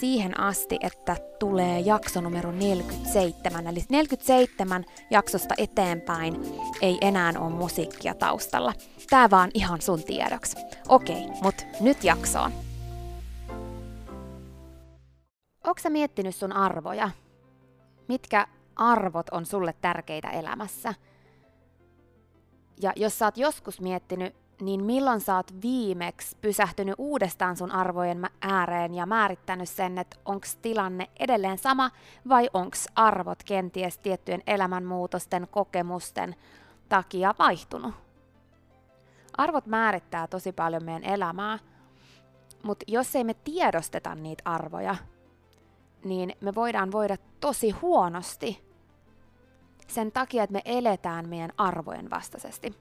siihen asti, että tulee jakso numero 47. Eli 47 jaksosta eteenpäin ei enää ole musiikkia taustalla. Tää vaan ihan sun tiedoksi. Okei, mut nyt jaksoon. Onko sä miettinyt sun arvoja? Mitkä arvot on sulle tärkeitä elämässä? Ja jos sä oot joskus miettinyt niin milloin sä oot viimeksi pysähtynyt uudestaan sun arvojen ääreen ja määrittänyt sen, että onko tilanne edelleen sama vai onko arvot kenties tiettyjen elämänmuutosten, kokemusten takia vaihtunut? Arvot määrittää tosi paljon meidän elämää, mutta jos ei me tiedosteta niitä arvoja, niin me voidaan voida tosi huonosti sen takia, että me eletään meidän arvojen vastaisesti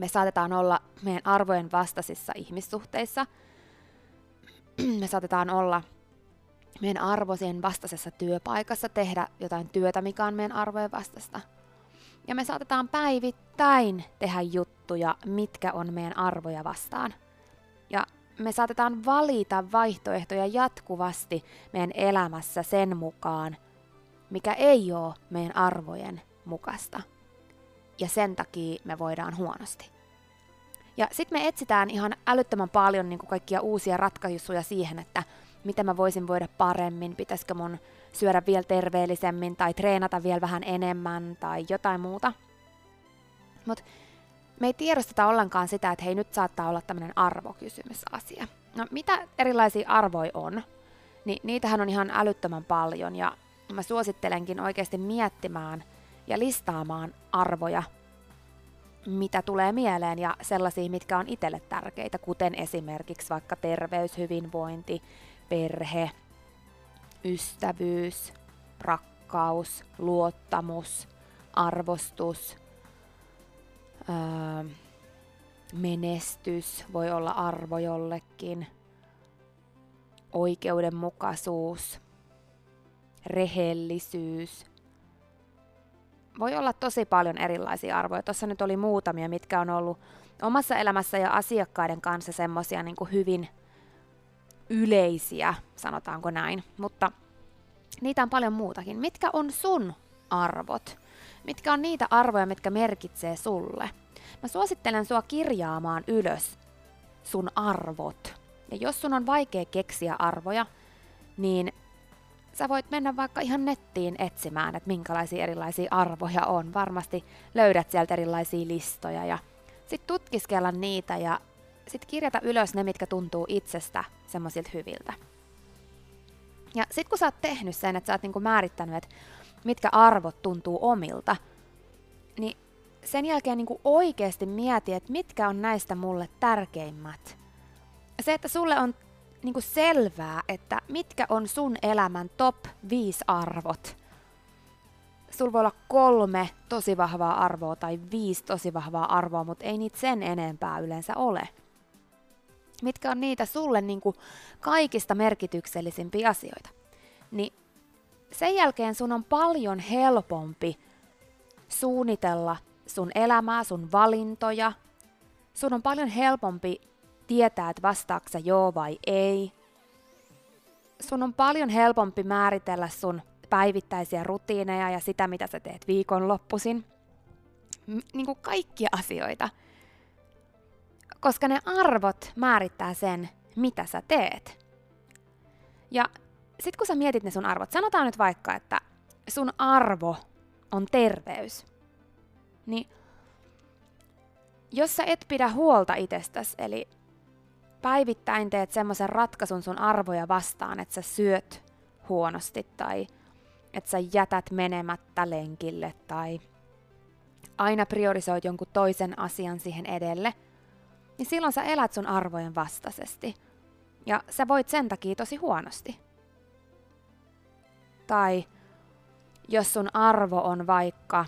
me saatetaan olla meidän arvojen vastaisissa ihmissuhteissa. me saatetaan olla meidän arvojen vastaisessa työpaikassa, tehdä jotain työtä, mikä on meidän arvojen vastaista. Ja me saatetaan päivittäin tehdä juttuja, mitkä on meidän arvoja vastaan. Ja me saatetaan valita vaihtoehtoja jatkuvasti meidän elämässä sen mukaan, mikä ei ole meidän arvojen mukaista ja sen takia me voidaan huonosti. Ja sitten me etsitään ihan älyttömän paljon niin kuin kaikkia uusia ratkaisuja siihen, että miten mä voisin voida paremmin, pitäisikö mun syödä vielä terveellisemmin tai treenata vielä vähän enemmän tai jotain muuta. Mutta me ei tiedosteta ollenkaan sitä, että hei nyt saattaa olla tämmöinen arvokysymysasia. No mitä erilaisia arvoja on? Ni- niitähän on ihan älyttömän paljon ja mä suosittelenkin oikeasti miettimään – ja listaamaan arvoja, mitä tulee mieleen ja sellaisia, mitkä on itselle tärkeitä, kuten esimerkiksi vaikka terveys, hyvinvointi, perhe, ystävyys, rakkaus, luottamus, arvostus, öö, menestys voi olla arvo jollekin, oikeudenmukaisuus, rehellisyys. Voi olla tosi paljon erilaisia arvoja. Tuossa nyt oli muutamia, mitkä on ollut omassa elämässä ja asiakkaiden kanssa semmoisia niin hyvin yleisiä, sanotaanko näin. Mutta niitä on paljon muutakin. Mitkä on sun arvot? Mitkä on niitä arvoja, mitkä merkitsee sulle? Mä suosittelen sua kirjaamaan ylös sun arvot. Ja jos sun on vaikea keksiä arvoja, niin sä voit mennä vaikka ihan nettiin etsimään, että minkälaisia erilaisia arvoja on. Varmasti löydät sieltä erilaisia listoja ja sit tutkiskella niitä ja sit kirjata ylös ne, mitkä tuntuu itsestä semmoisilta hyviltä. Ja sit kun sä oot tehnyt sen, että sä oot niinku määrittänyt, että mitkä arvot tuntuu omilta, niin sen jälkeen niinku oikeasti mieti, että mitkä on näistä mulle tärkeimmät. Se, että sulle on niinku selvää, että mitkä on sun elämän top 5 arvot. Sulla voi olla kolme tosi vahvaa arvoa tai viisi tosi vahvaa arvoa, mutta ei niitä sen enempää yleensä ole mitkä on niitä sulle niin kuin kaikista merkityksellisimpiä asioita. Niin sen jälkeen sun on paljon helpompi suunnitella sun elämää, sun valintoja. Sun on paljon helpompi tietää, että vastaaksa joo vai ei. Sun on paljon helpompi määritellä sun päivittäisiä rutiineja ja sitä, mitä sä teet viikonloppuisin. Niin kuin kaikkia asioita koska ne arvot määrittää sen, mitä sä teet. Ja sit kun sä mietit ne sun arvot, sanotaan nyt vaikka, että sun arvo on terveys, niin jos sä et pidä huolta itsestäsi, eli päivittäin teet semmoisen ratkaisun sun arvoja vastaan, että sä syöt huonosti tai että sä jätät menemättä lenkille tai aina priorisoit jonkun toisen asian siihen edelle – niin silloin sä elät sun arvojen vastaisesti. Ja sä voit sen takia tosi huonosti. Tai jos sun arvo on vaikka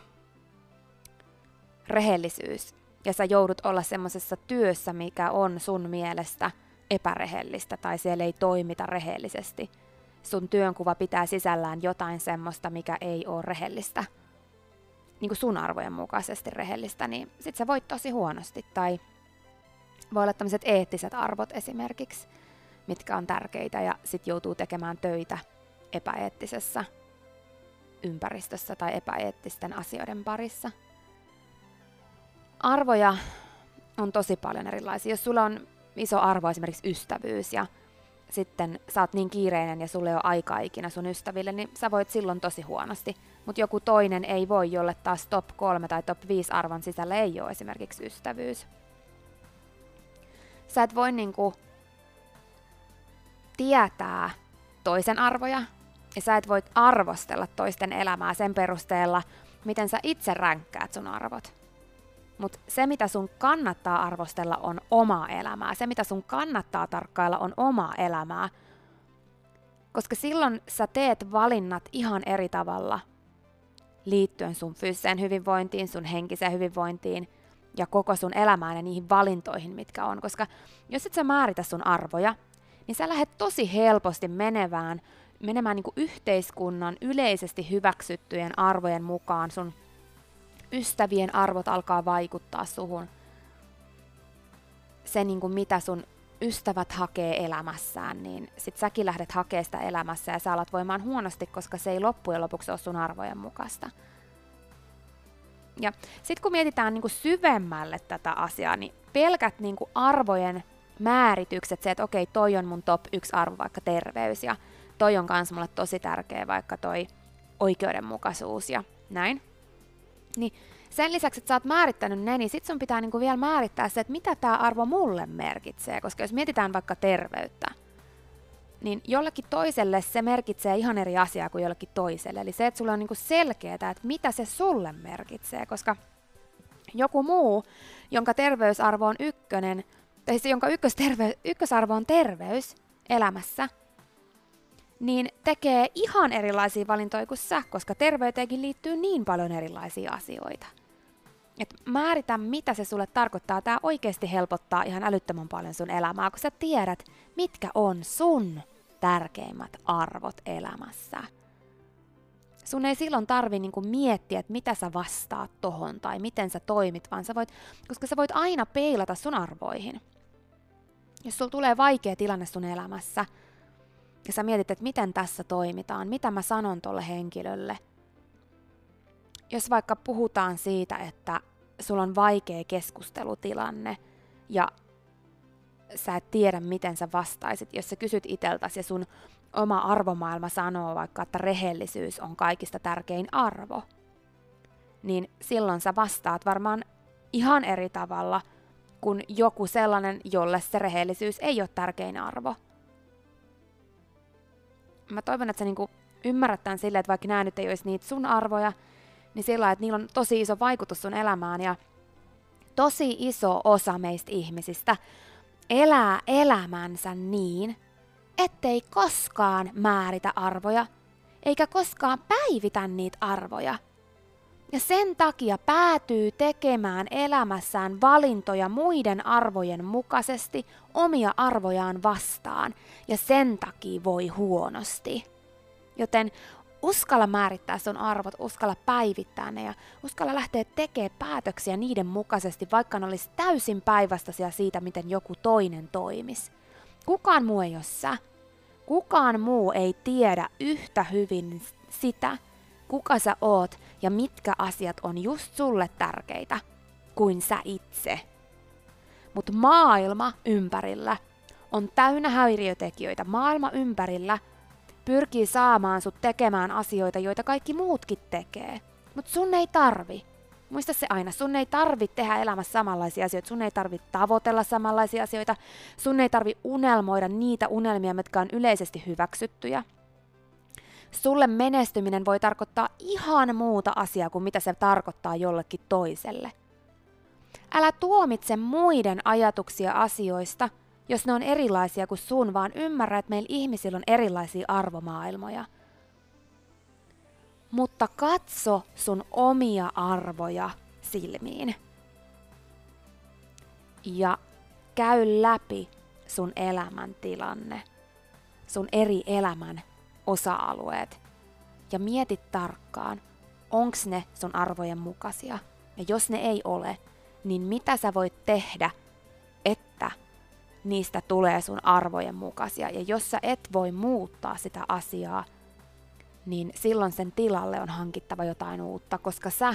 rehellisyys, ja sä joudut olla semmoisessa työssä, mikä on sun mielestä epärehellistä tai siellä ei toimita rehellisesti. Sun työnkuva pitää sisällään jotain semmoista, mikä ei ole rehellistä, niin kuin sun arvojen mukaisesti rehellistä, niin sit sä voit tosi huonosti. Tai voi olla tämmöiset eettiset arvot esimerkiksi, mitkä on tärkeitä ja sitten joutuu tekemään töitä epäeettisessä ympäristössä tai epäeettisten asioiden parissa. Arvoja on tosi paljon erilaisia. Jos sulla on iso arvo esimerkiksi ystävyys ja sitten sä oot niin kiireinen ja sulle ei ole aikaa ikinä sun ystäville, niin sä voit silloin tosi huonosti. Mutta joku toinen ei voi, jolle taas top 3 tai top 5 arvon sisällä ei ole esimerkiksi ystävyys sä et voi niinku tietää toisen arvoja, ja sä et voi arvostella toisten elämää sen perusteella, miten sä itse ränkkäät sun arvot. Mutta se, mitä sun kannattaa arvostella, on omaa elämää. Se, mitä sun kannattaa tarkkailla, on omaa elämää. Koska silloin sä teet valinnat ihan eri tavalla liittyen sun fyysiseen hyvinvointiin, sun henkiseen hyvinvointiin – ja koko sun elämään ja niihin valintoihin, mitkä on. Koska jos et sä määritä sun arvoja, niin sä lähdet tosi helposti menevään, menemään niin kuin yhteiskunnan yleisesti hyväksyttyjen arvojen mukaan. Sun ystävien arvot alkaa vaikuttaa suhun. Se, niin kuin mitä sun ystävät hakee elämässään, niin sit säkin lähdet hakemaan sitä elämässä ja sä alat voimaan huonosti, koska se ei loppujen lopuksi ole sun arvojen mukaista. Ja sitten kun mietitään niin kuin syvemmälle tätä asiaa, niin pelkät niin kuin arvojen määritykset, se, että okei, toi on mun top yksi arvo, vaikka terveys, ja toi on kans mulle tosi tärkeä, vaikka toi oikeudenmukaisuus ja näin. Niin sen lisäksi, että sä oot määrittänyt ne, niin sit sun pitää niinku vielä määrittää se, että mitä tämä arvo mulle merkitsee. Koska jos mietitään vaikka terveyttä, niin jollekin toiselle se merkitsee ihan eri asiaa kuin jollekin toiselle. Eli se, että sulla on niinku selkeää, että mitä se sulle merkitsee, koska joku muu, jonka terveysarvo on ykkönen, tai se, jonka ykkösterve- ykkösarvo on terveys elämässä, niin tekee ihan erilaisia valintoja kuin sä, koska terveyteenkin liittyy niin paljon erilaisia asioita. Et määritä, mitä se sulle tarkoittaa. Tämä oikeasti helpottaa ihan älyttömän paljon sun elämää, kun sä tiedät, mitkä on sun tärkeimmät arvot elämässä. Sun ei silloin tarvi niinku miettiä, että mitä sä vastaat tohon tai miten sä toimit, vaan sä voit, koska sä voit aina peilata sun arvoihin. Jos sulla tulee vaikea tilanne sun elämässä, ja sä mietit, että miten tässä toimitaan, mitä mä sanon tolle henkilölle. Jos vaikka puhutaan siitä, että sulla on vaikea keskustelutilanne ja sä et tiedä, miten sä vastaisit, jos sä kysyt iteltäsi ja sun oma arvomaailma sanoo vaikka, että rehellisyys on kaikista tärkein arvo, niin silloin sä vastaat varmaan ihan eri tavalla kuin joku sellainen, jolle se rehellisyys ei ole tärkein arvo. Mä toivon, että sä niinku ymmärrät tämän silleen, että vaikka nämä nyt ei olisi niitä sun arvoja, niin sillä että niillä on tosi iso vaikutus sun elämään ja tosi iso osa meistä ihmisistä elää elämänsä niin, ettei koskaan määritä arvoja, eikä koskaan päivitä niitä arvoja. Ja sen takia päätyy tekemään elämässään valintoja muiden arvojen mukaisesti omia arvojaan vastaan, ja sen takia voi huonosti. Joten uskalla määrittää sun arvot, uskalla päivittää ne ja uskalla lähteä tekemään päätöksiä niiden mukaisesti, vaikka ne olisi täysin päinvastaisia siitä, miten joku toinen toimisi. Kukaan muu ei ole sä. Kukaan muu ei tiedä yhtä hyvin sitä, kuka sä oot ja mitkä asiat on just sulle tärkeitä kuin sä itse. Mutta maailma ympärillä on täynnä häiriötekijöitä. Maailma ympärillä – pyrkii saamaan sut tekemään asioita, joita kaikki muutkin tekee. Mutta sun ei tarvi. Muista se aina, sun ei tarvi tehdä elämässä samanlaisia asioita, sun ei tarvi tavoitella samanlaisia asioita, sun ei tarvi unelmoida niitä unelmia, mitkä on yleisesti hyväksyttyjä. Sulle menestyminen voi tarkoittaa ihan muuta asiaa kuin mitä se tarkoittaa jollekin toiselle. Älä tuomitse muiden ajatuksia asioista – jos ne on erilaisia kuin sun, vaan ymmärrä, että meillä ihmisillä on erilaisia arvomaailmoja. Mutta katso sun omia arvoja silmiin. Ja käy läpi sun elämäntilanne, sun eri elämän osa-alueet ja mieti tarkkaan, onks ne sun arvojen mukaisia. Ja jos ne ei ole, niin mitä sä voit tehdä, että niistä tulee sun arvojen mukaisia. Ja jos sä et voi muuttaa sitä asiaa, niin silloin sen tilalle on hankittava jotain uutta, koska sä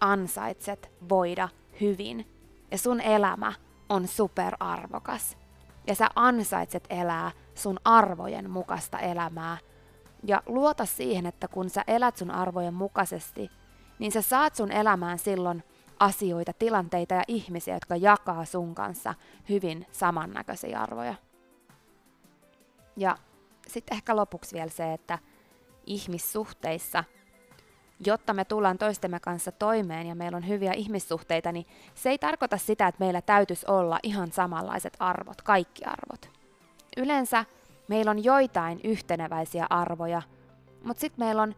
ansaitset voida hyvin. Ja sun elämä on superarvokas. Ja sä ansaitset elää sun arvojen mukaista elämää. Ja luota siihen, että kun sä elät sun arvojen mukaisesti, niin sä saat sun elämään silloin asioita, tilanteita ja ihmisiä, jotka jakaa sun kanssa hyvin samannäköisiä arvoja. Ja sitten ehkä lopuksi vielä se, että ihmissuhteissa, jotta me tullaan toistemme kanssa toimeen ja meillä on hyviä ihmissuhteita, niin se ei tarkoita sitä, että meillä täytyisi olla ihan samanlaiset arvot, kaikki arvot. Yleensä meillä on joitain yhteneväisiä arvoja, mutta sitten meillä on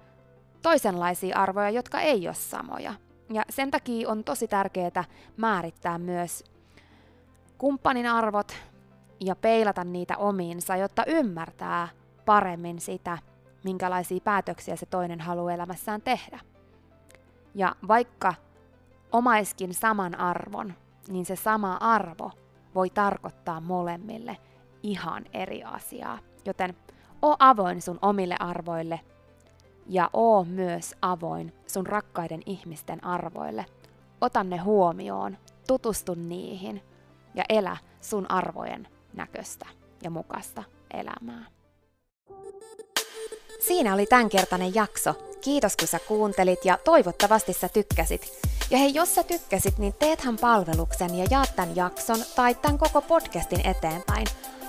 toisenlaisia arvoja, jotka ei ole samoja – ja sen takia on tosi tärkeää määrittää myös kumppanin arvot ja peilata niitä omiinsa, jotta ymmärtää paremmin sitä, minkälaisia päätöksiä se toinen haluaa elämässään tehdä. Ja vaikka omaiskin saman arvon, niin se sama arvo voi tarkoittaa molemmille ihan eri asiaa. Joten o avoin sun omille arvoille ja oo myös avoin sun rakkaiden ihmisten arvoille. Ota ne huomioon, tutustu niihin ja elä sun arvojen näköistä ja mukaista elämää. Siinä oli tämänkertainen jakso. Kiitos kun sä kuuntelit ja toivottavasti sä tykkäsit. Ja hei, jos sä tykkäsit, niin teethän palveluksen ja jaat tämän jakson tai tämän koko podcastin eteenpäin –